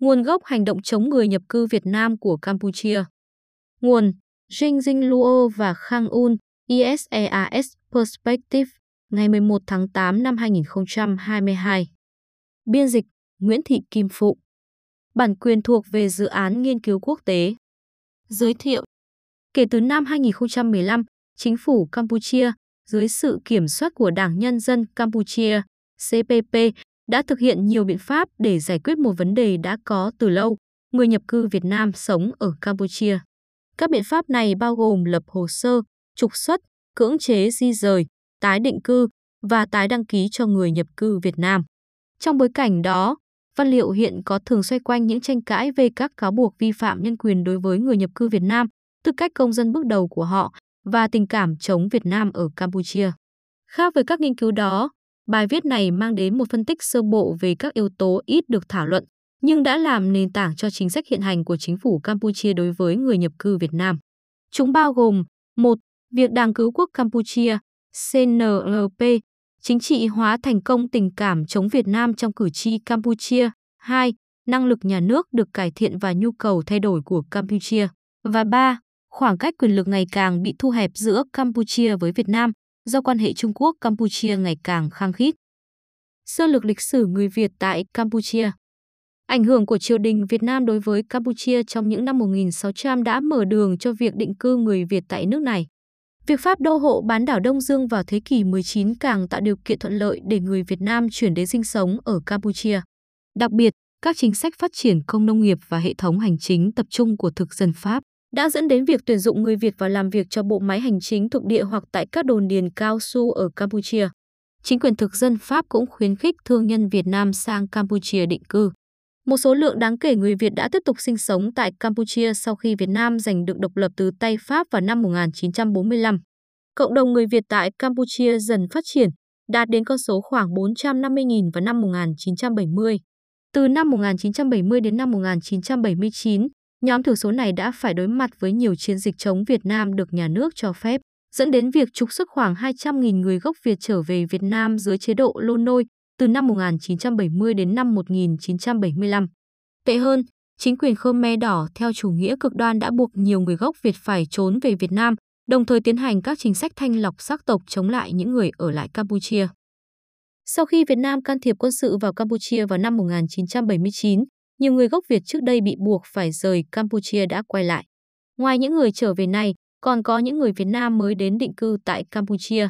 Nguồn gốc hành động chống người nhập cư Việt Nam của Campuchia. Nguồn Jing Jing Luo và Khang Un, ISEAS Perspective, ngày 11 tháng 8 năm 2022. Biên dịch Nguyễn Thị Kim Phụ. Bản quyền thuộc về dự án nghiên cứu quốc tế. Giới thiệu Kể từ năm 2015, chính phủ Campuchia, dưới sự kiểm soát của Đảng Nhân dân Campuchia, CPP, đã thực hiện nhiều biện pháp để giải quyết một vấn đề đã có từ lâu, người nhập cư Việt Nam sống ở Campuchia. Các biện pháp này bao gồm lập hồ sơ, trục xuất, cưỡng chế di rời, tái định cư và tái đăng ký cho người nhập cư Việt Nam. Trong bối cảnh đó, văn liệu hiện có thường xoay quanh những tranh cãi về các cáo buộc vi phạm nhân quyền đối với người nhập cư Việt Nam, tư cách công dân bước đầu của họ và tình cảm chống Việt Nam ở Campuchia. Khác với các nghiên cứu đó, bài viết này mang đến một phân tích sơ bộ về các yếu tố ít được thảo luận, nhưng đã làm nền tảng cho chính sách hiện hành của chính phủ Campuchia đối với người nhập cư Việt Nam. Chúng bao gồm một Việc Đảng Cứu Quốc Campuchia, CNLP, chính trị hóa thành công tình cảm chống Việt Nam trong cử tri Campuchia. 2. Năng lực nhà nước được cải thiện và nhu cầu thay đổi của Campuchia. Và 3 khoảng cách quyền lực ngày càng bị thu hẹp giữa Campuchia với Việt Nam do quan hệ Trung Quốc-Campuchia ngày càng khăng khít. Sơ lược lịch sử người Việt tại Campuchia Ảnh hưởng của triều đình Việt Nam đối với Campuchia trong những năm 1600 đã mở đường cho việc định cư người Việt tại nước này. Việc Pháp đô hộ bán đảo Đông Dương vào thế kỷ 19 càng tạo điều kiện thuận lợi để người Việt Nam chuyển đến sinh sống ở Campuchia. Đặc biệt, các chính sách phát triển công nông nghiệp và hệ thống hành chính tập trung của thực dân Pháp đã dẫn đến việc tuyển dụng người Việt vào làm việc cho bộ máy hành chính thuộc địa hoặc tại các đồn điền cao su ở Campuchia. Chính quyền thực dân Pháp cũng khuyến khích thương nhân Việt Nam sang Campuchia định cư. Một số lượng đáng kể người Việt đã tiếp tục sinh sống tại Campuchia sau khi Việt Nam giành được độc lập từ tay Pháp vào năm 1945. Cộng đồng người Việt tại Campuchia dần phát triển, đạt đến con số khoảng 450.000 vào năm 1970. Từ năm 1970 đến năm 1979, Nhóm thiểu số này đã phải đối mặt với nhiều chiến dịch chống Việt Nam được nhà nước cho phép, dẫn đến việc trục xuất khoảng 200.000 người gốc Việt trở về Việt Nam dưới chế độ lô nôi từ năm 1970 đến năm 1975. Tệ hơn, chính quyền Khmer Đỏ theo chủ nghĩa cực đoan đã buộc nhiều người gốc Việt phải trốn về Việt Nam, đồng thời tiến hành các chính sách thanh lọc sắc tộc chống lại những người ở lại Campuchia. Sau khi Việt Nam can thiệp quân sự vào Campuchia vào năm 1979, nhiều người gốc Việt trước đây bị buộc phải rời Campuchia đã quay lại. Ngoài những người trở về này, còn có những người Việt Nam mới đến định cư tại Campuchia.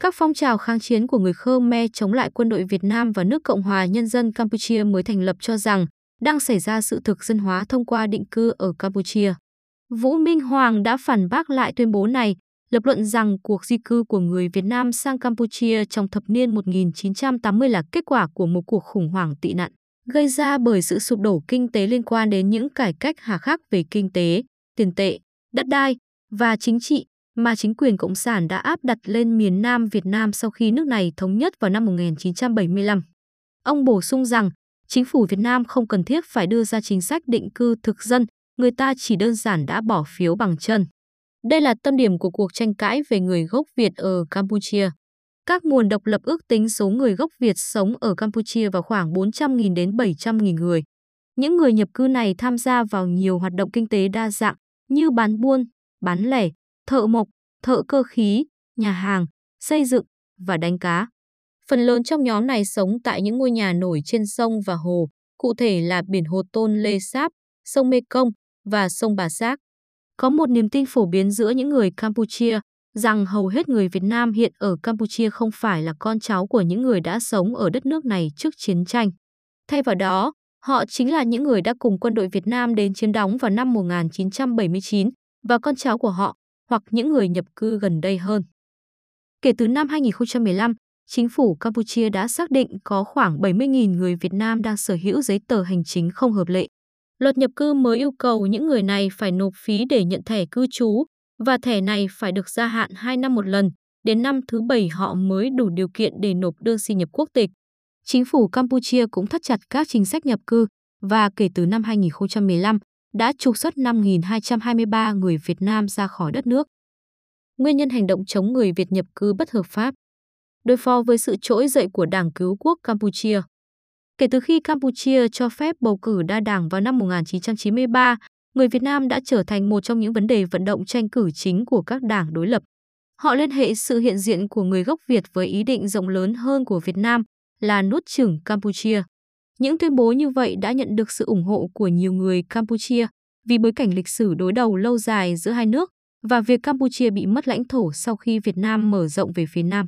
Các phong trào kháng chiến của người Khmer chống lại quân đội Việt Nam và nước Cộng hòa Nhân dân Campuchia mới thành lập cho rằng đang xảy ra sự thực dân hóa thông qua định cư ở Campuchia. Vũ Minh Hoàng đã phản bác lại tuyên bố này, lập luận rằng cuộc di cư của người Việt Nam sang Campuchia trong thập niên 1980 là kết quả của một cuộc khủng hoảng tị nạn gây ra bởi sự sụp đổ kinh tế liên quan đến những cải cách hà khắc về kinh tế, tiền tệ, đất đai và chính trị mà chính quyền Cộng sản đã áp đặt lên miền Nam Việt Nam sau khi nước này thống nhất vào năm 1975. Ông bổ sung rằng, chính phủ Việt Nam không cần thiết phải đưa ra chính sách định cư thực dân, người ta chỉ đơn giản đã bỏ phiếu bằng chân. Đây là tâm điểm của cuộc tranh cãi về người gốc Việt ở Campuchia. Các nguồn độc lập ước tính số người gốc Việt sống ở Campuchia vào khoảng 400.000 đến 700.000 người. Những người nhập cư này tham gia vào nhiều hoạt động kinh tế đa dạng như bán buôn, bán lẻ, thợ mộc, thợ cơ khí, nhà hàng, xây dựng và đánh cá. Phần lớn trong nhóm này sống tại những ngôi nhà nổi trên sông và hồ, cụ thể là biển Hồ Tôn Lê Sáp, sông Mê Công và sông Bà Giác. Có một niềm tin phổ biến giữa những người Campuchia rằng hầu hết người Việt Nam hiện ở Campuchia không phải là con cháu của những người đã sống ở đất nước này trước chiến tranh. Thay vào đó, họ chính là những người đã cùng quân đội Việt Nam đến chiếm đóng vào năm 1979 và con cháu của họ hoặc những người nhập cư gần đây hơn. Kể từ năm 2015, chính phủ Campuchia đã xác định có khoảng 70.000 người Việt Nam đang sở hữu giấy tờ hành chính không hợp lệ. Luật nhập cư mới yêu cầu những người này phải nộp phí để nhận thẻ cư trú và thẻ này phải được gia hạn 2 năm một lần, đến năm thứ bảy họ mới đủ điều kiện để nộp đơn xin nhập quốc tịch. Chính phủ Campuchia cũng thắt chặt các chính sách nhập cư và kể từ năm 2015 đã trục xuất 5.223 người Việt Nam ra khỏi đất nước. Nguyên nhân hành động chống người Việt nhập cư bất hợp pháp Đối phó với sự trỗi dậy của Đảng Cứu quốc Campuchia Kể từ khi Campuchia cho phép bầu cử đa đảng vào năm 1993, người Việt Nam đã trở thành một trong những vấn đề vận động tranh cử chính của các đảng đối lập. Họ liên hệ sự hiện diện của người gốc Việt với ý định rộng lớn hơn của Việt Nam là nuốt chửng Campuchia. Những tuyên bố như vậy đã nhận được sự ủng hộ của nhiều người Campuchia vì bối cảnh lịch sử đối đầu lâu dài giữa hai nước và việc Campuchia bị mất lãnh thổ sau khi Việt Nam mở rộng về phía Nam.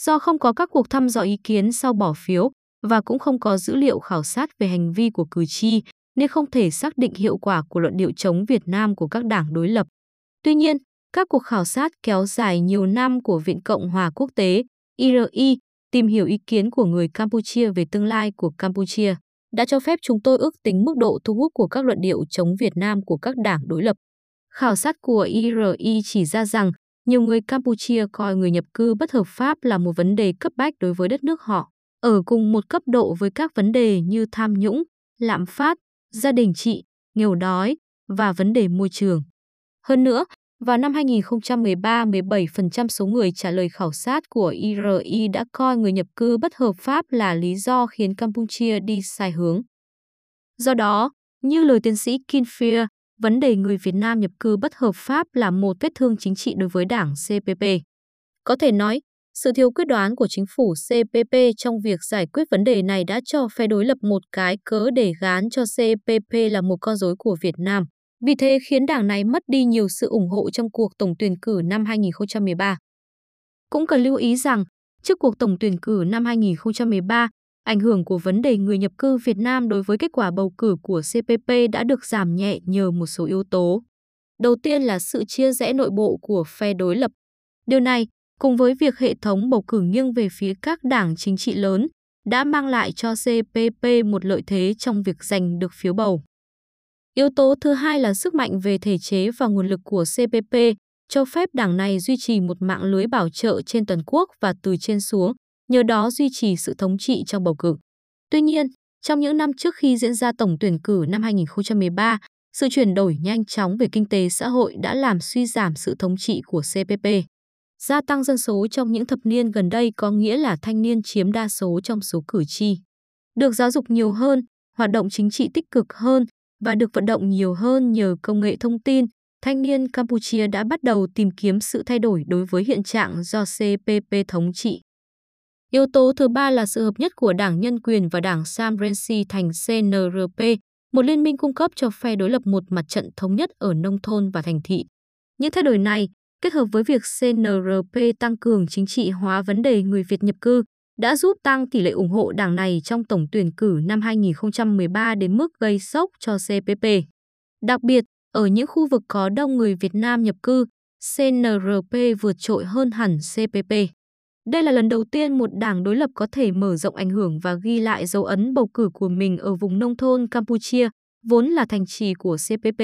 Do không có các cuộc thăm dò ý kiến sau bỏ phiếu và cũng không có dữ liệu khảo sát về hành vi của cử tri, nên không thể xác định hiệu quả của luận điệu chống Việt Nam của các đảng đối lập. Tuy nhiên, các cuộc khảo sát kéo dài nhiều năm của Viện Cộng hòa Quốc tế IRI tìm hiểu ý kiến của người Campuchia về tương lai của Campuchia đã cho phép chúng tôi ước tính mức độ thu hút của các luận điệu chống Việt Nam của các đảng đối lập. Khảo sát của IRI chỉ ra rằng nhiều người Campuchia coi người nhập cư bất hợp pháp là một vấn đề cấp bách đối với đất nước họ, ở cùng một cấp độ với các vấn đề như tham nhũng, lạm phát, gia đình chị nghèo đói và vấn đề môi trường. Hơn nữa, vào năm 2013, 17% số người trả lời khảo sát của IRI đã coi người nhập cư bất hợp pháp là lý do khiến Campuchia đi sai hướng. Do đó, như lời tiến sĩ Kinfear, vấn đề người Việt Nam nhập cư bất hợp pháp là một vết thương chính trị đối với đảng CPP. Có thể nói, sự thiếu quyết đoán của chính phủ CPP trong việc giải quyết vấn đề này đã cho phe đối lập một cái cớ để gán cho CPP là một con rối của Việt Nam. Vì thế khiến đảng này mất đi nhiều sự ủng hộ trong cuộc tổng tuyển cử năm 2013. Cũng cần lưu ý rằng, trước cuộc tổng tuyển cử năm 2013, ảnh hưởng của vấn đề người nhập cư Việt Nam đối với kết quả bầu cử của CPP đã được giảm nhẹ nhờ một số yếu tố. Đầu tiên là sự chia rẽ nội bộ của phe đối lập. Điều này, cùng với việc hệ thống bầu cử nghiêng về phía các đảng chính trị lớn, đã mang lại cho CPP một lợi thế trong việc giành được phiếu bầu. Yếu tố thứ hai là sức mạnh về thể chế và nguồn lực của CPP, cho phép đảng này duy trì một mạng lưới bảo trợ trên toàn quốc và từ trên xuống, nhờ đó duy trì sự thống trị trong bầu cử. Tuy nhiên, trong những năm trước khi diễn ra tổng tuyển cử năm 2013, sự chuyển đổi nhanh chóng về kinh tế xã hội đã làm suy giảm sự thống trị của CPP. Gia tăng dân số trong những thập niên gần đây có nghĩa là thanh niên chiếm đa số trong số cử tri. Được giáo dục nhiều hơn, hoạt động chính trị tích cực hơn và được vận động nhiều hơn nhờ công nghệ thông tin, thanh niên Campuchia đã bắt đầu tìm kiếm sự thay đổi đối với hiện trạng do CPP thống trị. Yếu tố thứ ba là sự hợp nhất của Đảng Nhân quyền và Đảng Sam Rainsy thành CNRP, một liên minh cung cấp cho phe đối lập một mặt trận thống nhất ở nông thôn và thành thị. Những thay đổi này, kết hợp với việc CNRP tăng cường chính trị hóa vấn đề người Việt nhập cư, đã giúp tăng tỷ lệ ủng hộ đảng này trong tổng tuyển cử năm 2013 đến mức gây sốc cho CPP. Đặc biệt, ở những khu vực có đông người Việt Nam nhập cư, CNRP vượt trội hơn hẳn CPP. Đây là lần đầu tiên một đảng đối lập có thể mở rộng ảnh hưởng và ghi lại dấu ấn bầu cử của mình ở vùng nông thôn Campuchia, vốn là thành trì của CPP.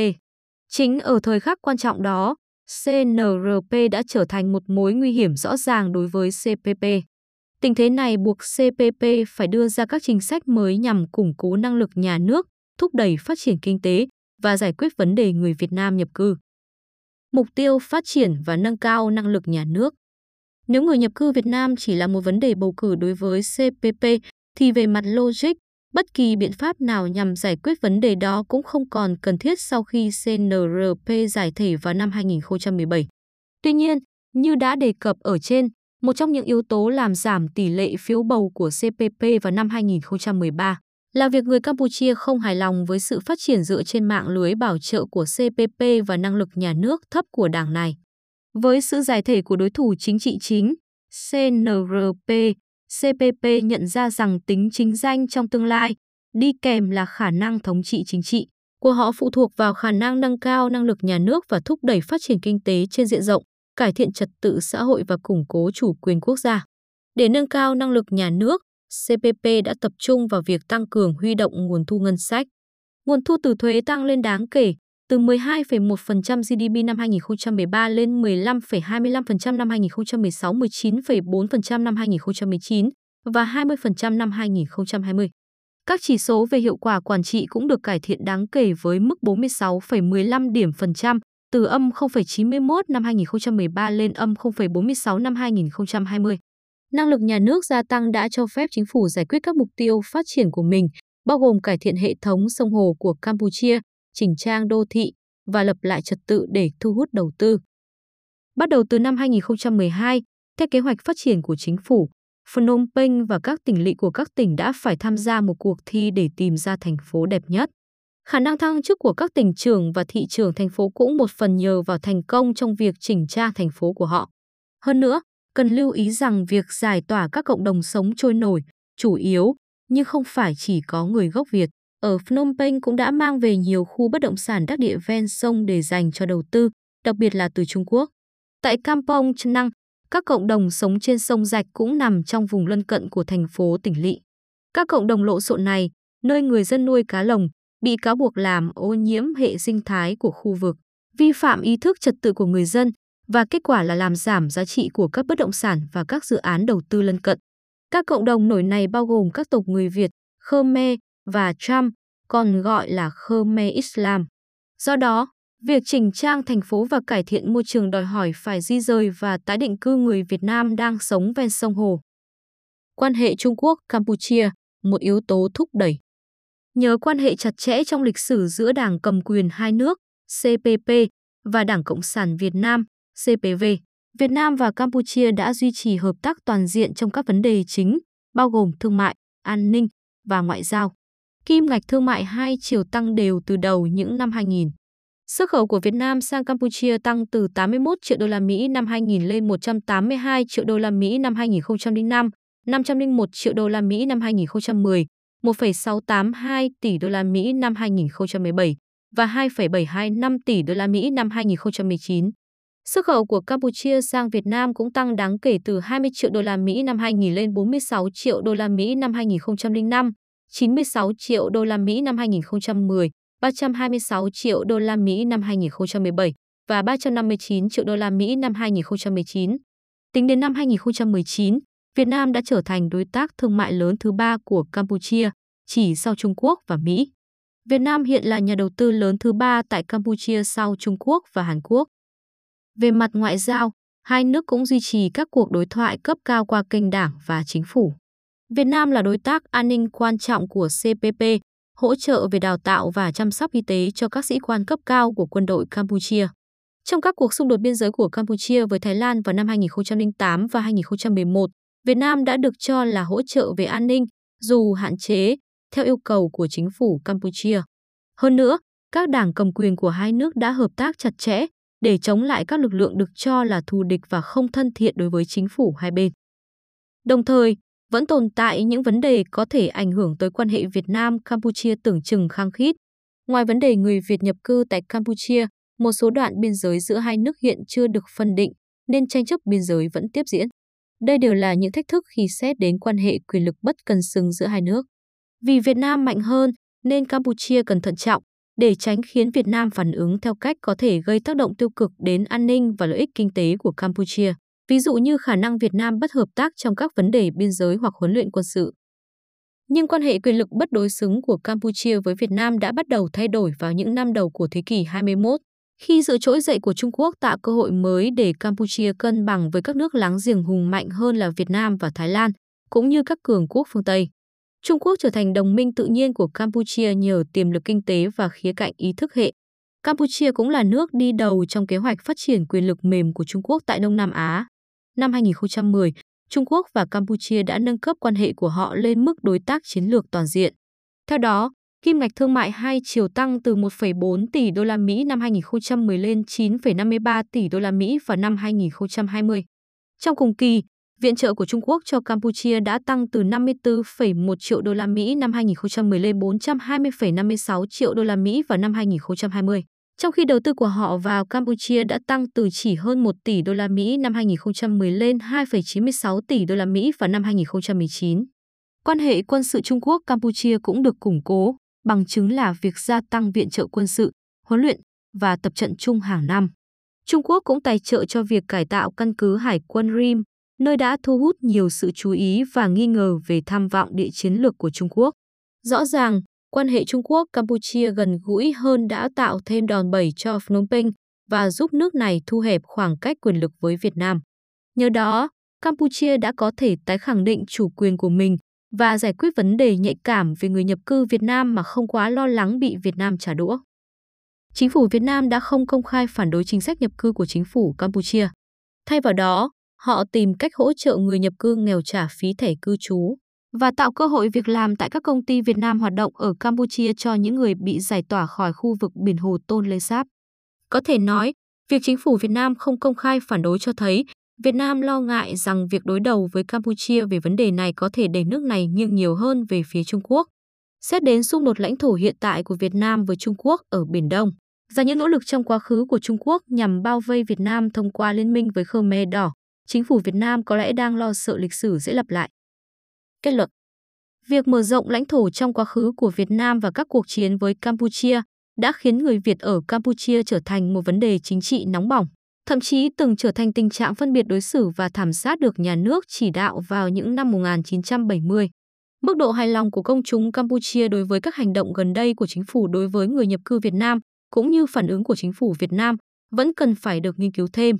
Chính ở thời khắc quan trọng đó, CNRP đã trở thành một mối nguy hiểm rõ ràng đối với CPP. Tình thế này buộc CPP phải đưa ra các chính sách mới nhằm củng cố năng lực nhà nước, thúc đẩy phát triển kinh tế và giải quyết vấn đề người Việt Nam nhập cư. Mục tiêu phát triển và nâng cao năng lực nhà nước. Nếu người nhập cư Việt Nam chỉ là một vấn đề bầu cử đối với CPP thì về mặt logic, bất kỳ biện pháp nào nhằm giải quyết vấn đề đó cũng không còn cần thiết sau khi CNRP giải thể vào năm 2017. Tuy nhiên, như đã đề cập ở trên, một trong những yếu tố làm giảm tỷ lệ phiếu bầu của CPP vào năm 2013 là việc người Campuchia không hài lòng với sự phát triển dựa trên mạng lưới bảo trợ của CPP và năng lực nhà nước thấp của đảng này. Với sự giải thể của đối thủ chính trị chính, CNRP, CPP nhận ra rằng tính chính danh trong tương lai đi kèm là khả năng thống trị chính trị của họ phụ thuộc vào khả năng nâng cao năng lực nhà nước và thúc đẩy phát triển kinh tế trên diện rộng cải thiện trật tự xã hội và củng cố chủ quyền quốc gia. Để nâng cao năng lực nhà nước, CPP đã tập trung vào việc tăng cường huy động nguồn thu ngân sách. Nguồn thu từ thuế tăng lên đáng kể, từ 12,1% GDP năm 2013 lên 15,25% năm 2016, 19,4% năm 2019 và 20% năm 2020. Các chỉ số về hiệu quả quản trị cũng được cải thiện đáng kể với mức 46,15 điểm phần trăm, từ âm 0,91 năm 2013 lên âm 0,46 năm 2020. Năng lực nhà nước gia tăng đã cho phép chính phủ giải quyết các mục tiêu phát triển của mình, bao gồm cải thiện hệ thống sông hồ của Campuchia, chỉnh trang đô thị và lập lại trật tự để thu hút đầu tư. Bắt đầu từ năm 2012, theo kế hoạch phát triển của chính phủ, Phnom Penh và các tỉnh lỵ của các tỉnh đã phải tham gia một cuộc thi để tìm ra thành phố đẹp nhất. Khả năng thăng chức của các tỉnh trưởng và thị trưởng thành phố cũng một phần nhờ vào thành công trong việc chỉnh trang thành phố của họ. Hơn nữa, cần lưu ý rằng việc giải tỏa các cộng đồng sống trôi nổi, chủ yếu, nhưng không phải chỉ có người gốc Việt, ở Phnom Penh cũng đã mang về nhiều khu bất động sản đắc địa ven sông để dành cho đầu tư, đặc biệt là từ Trung Quốc. Tại Kampong Chnang, các cộng đồng sống trên sông Rạch cũng nằm trong vùng lân cận của thành phố tỉnh lỵ. Các cộng đồng lộn xộn này, nơi người dân nuôi cá lồng, bị cáo buộc làm ô nhiễm hệ sinh thái của khu vực, vi phạm ý thức trật tự của người dân và kết quả là làm giảm giá trị của các bất động sản và các dự án đầu tư lân cận. Các cộng đồng nổi này bao gồm các tộc người Việt, Khmer và Trump còn gọi là Khmer Islam. Do đó, việc chỉnh trang thành phố và cải thiện môi trường đòi hỏi phải di rời và tái định cư người Việt Nam đang sống ven sông Hồ. Quan hệ Trung Quốc-Campuchia, một yếu tố thúc đẩy. Nhờ quan hệ chặt chẽ trong lịch sử giữa Đảng cầm quyền hai nước, CPP, và Đảng Cộng sản Việt Nam, CPV, Việt Nam và Campuchia đã duy trì hợp tác toàn diện trong các vấn đề chính, bao gồm thương mại, an ninh và ngoại giao. Kim ngạch thương mại hai chiều tăng đều từ đầu những năm 2000. Xuất khẩu của Việt Nam sang Campuchia tăng từ 81 triệu đô la Mỹ năm 2000 lên 182 triệu đô la Mỹ năm 2005, 501 triệu đô la Mỹ năm 2010, 1,682 tỷ đô la Mỹ năm 2017 và 2,725 tỷ đô la Mỹ năm 2019. Xuất khẩu của Campuchia sang Việt Nam cũng tăng đáng kể từ 20 triệu đô la Mỹ năm 2000 lên 46 triệu đô la Mỹ năm 2005, 96 triệu đô la Mỹ năm 2010, 326 triệu đô la Mỹ năm 2017 và 359 triệu đô la Mỹ năm 2019. Tính đến năm 2019, Việt Nam đã trở thành đối tác thương mại lớn thứ ba của Campuchia, chỉ sau Trung Quốc và Mỹ. Việt Nam hiện là nhà đầu tư lớn thứ ba tại Campuchia sau Trung Quốc và Hàn Quốc. Về mặt ngoại giao, hai nước cũng duy trì các cuộc đối thoại cấp cao qua kênh đảng và chính phủ. Việt Nam là đối tác an ninh quan trọng của CPP, hỗ trợ về đào tạo và chăm sóc y tế cho các sĩ quan cấp cao của quân đội Campuchia. Trong các cuộc xung đột biên giới của Campuchia với Thái Lan vào năm 2008 và 2011, Việt Nam đã được cho là hỗ trợ về an ninh, dù hạn chế, theo yêu cầu của chính phủ Campuchia. Hơn nữa, các đảng cầm quyền của hai nước đã hợp tác chặt chẽ để chống lại các lực lượng được cho là thù địch và không thân thiện đối với chính phủ hai bên. Đồng thời, vẫn tồn tại những vấn đề có thể ảnh hưởng tới quan hệ Việt Nam-Campuchia tưởng chừng khăng khít. Ngoài vấn đề người Việt nhập cư tại Campuchia, một số đoạn biên giới giữa hai nước hiện chưa được phân định, nên tranh chấp biên giới vẫn tiếp diễn. Đây đều là những thách thức khi xét đến quan hệ quyền lực bất cân xứng giữa hai nước. Vì Việt Nam mạnh hơn, nên Campuchia cần thận trọng để tránh khiến Việt Nam phản ứng theo cách có thể gây tác động tiêu cực đến an ninh và lợi ích kinh tế của Campuchia ví dụ như khả năng Việt Nam bất hợp tác trong các vấn đề biên giới hoặc huấn luyện quân sự. Nhưng quan hệ quyền lực bất đối xứng của Campuchia với Việt Nam đã bắt đầu thay đổi vào những năm đầu của thế kỷ 21, khi sự trỗi dậy của Trung Quốc tạo cơ hội mới để Campuchia cân bằng với các nước láng giềng hùng mạnh hơn là Việt Nam và Thái Lan, cũng như các cường quốc phương Tây. Trung Quốc trở thành đồng minh tự nhiên của Campuchia nhờ tiềm lực kinh tế và khía cạnh ý thức hệ. Campuchia cũng là nước đi đầu trong kế hoạch phát triển quyền lực mềm của Trung Quốc tại Đông Nam Á năm 2010, Trung Quốc và Campuchia đã nâng cấp quan hệ của họ lên mức đối tác chiến lược toàn diện. Theo đó, kim ngạch thương mại hai chiều tăng từ 1,4 tỷ đô la Mỹ năm 2010 lên 9,53 tỷ đô la Mỹ vào năm 2020. Trong cùng kỳ, viện trợ của Trung Quốc cho Campuchia đã tăng từ 54,1 triệu đô la Mỹ năm 2010 lên 420,56 triệu đô la Mỹ vào năm 2020 trong khi đầu tư của họ vào Campuchia đã tăng từ chỉ hơn 1 tỷ đô la Mỹ năm 2010 lên 2,96 tỷ đô la Mỹ vào năm 2019. Quan hệ quân sự Trung Quốc Campuchia cũng được củng cố, bằng chứng là việc gia tăng viện trợ quân sự, huấn luyện và tập trận chung hàng năm. Trung Quốc cũng tài trợ cho việc cải tạo căn cứ hải quân Rim, nơi đã thu hút nhiều sự chú ý và nghi ngờ về tham vọng địa chiến lược của Trung Quốc. Rõ ràng, Quan hệ Trung Quốc-Campuchia gần gũi hơn đã tạo thêm đòn bẩy cho Phnom Penh và giúp nước này thu hẹp khoảng cách quyền lực với Việt Nam. Nhờ đó, Campuchia đã có thể tái khẳng định chủ quyền của mình và giải quyết vấn đề nhạy cảm về người nhập cư Việt Nam mà không quá lo lắng bị Việt Nam trả đũa. Chính phủ Việt Nam đã không công khai phản đối chính sách nhập cư của chính phủ Campuchia. Thay vào đó, họ tìm cách hỗ trợ người nhập cư nghèo trả phí thẻ cư trú và tạo cơ hội việc làm tại các công ty Việt Nam hoạt động ở Campuchia cho những người bị giải tỏa khỏi khu vực biển Hồ Tôn Lê Sáp. Có thể nói, việc chính phủ Việt Nam không công khai phản đối cho thấy Việt Nam lo ngại rằng việc đối đầu với Campuchia về vấn đề này có thể đẩy nước này nghiêng nhiều hơn về phía Trung Quốc. Xét đến xung đột lãnh thổ hiện tại của Việt Nam với Trung Quốc ở Biển Đông, và những nỗ lực trong quá khứ của Trung Quốc nhằm bao vây Việt Nam thông qua liên minh với Khmer Đỏ, chính phủ Việt Nam có lẽ đang lo sợ lịch sử sẽ lặp lại. Kết luận Việc mở rộng lãnh thổ trong quá khứ của Việt Nam và các cuộc chiến với Campuchia đã khiến người Việt ở Campuchia trở thành một vấn đề chính trị nóng bỏng, thậm chí từng trở thành tình trạng phân biệt đối xử và thảm sát được nhà nước chỉ đạo vào những năm 1970. Mức độ hài lòng của công chúng Campuchia đối với các hành động gần đây của chính phủ đối với người nhập cư Việt Nam cũng như phản ứng của chính phủ Việt Nam vẫn cần phải được nghiên cứu thêm.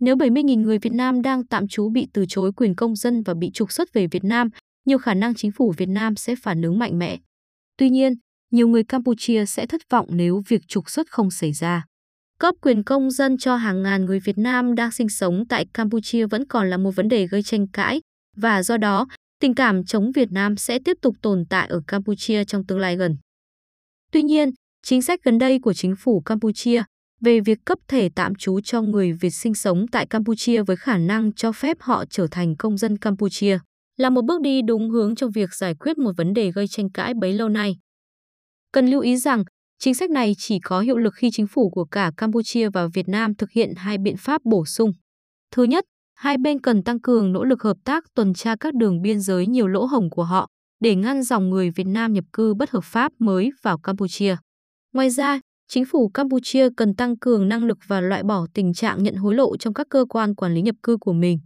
Nếu 70.000 người Việt Nam đang tạm trú bị từ chối quyền công dân và bị trục xuất về Việt Nam, nhiều khả năng chính phủ Việt Nam sẽ phản ứng mạnh mẽ. Tuy nhiên, nhiều người Campuchia sẽ thất vọng nếu việc trục xuất không xảy ra. Cấp quyền công dân cho hàng ngàn người Việt Nam đang sinh sống tại Campuchia vẫn còn là một vấn đề gây tranh cãi và do đó, tình cảm chống Việt Nam sẽ tiếp tục tồn tại ở Campuchia trong tương lai gần. Tuy nhiên, chính sách gần đây của chính phủ Campuchia về việc cấp thẻ tạm trú cho người Việt sinh sống tại Campuchia với khả năng cho phép họ trở thành công dân Campuchia là một bước đi đúng hướng trong việc giải quyết một vấn đề gây tranh cãi bấy lâu nay. Cần lưu ý rằng, chính sách này chỉ có hiệu lực khi chính phủ của cả Campuchia và Việt Nam thực hiện hai biện pháp bổ sung. Thứ nhất, hai bên cần tăng cường nỗ lực hợp tác tuần tra các đường biên giới nhiều lỗ hổng của họ để ngăn dòng người Việt Nam nhập cư bất hợp pháp mới vào Campuchia. Ngoài ra, chính phủ Campuchia cần tăng cường năng lực và loại bỏ tình trạng nhận hối lộ trong các cơ quan quản lý nhập cư của mình.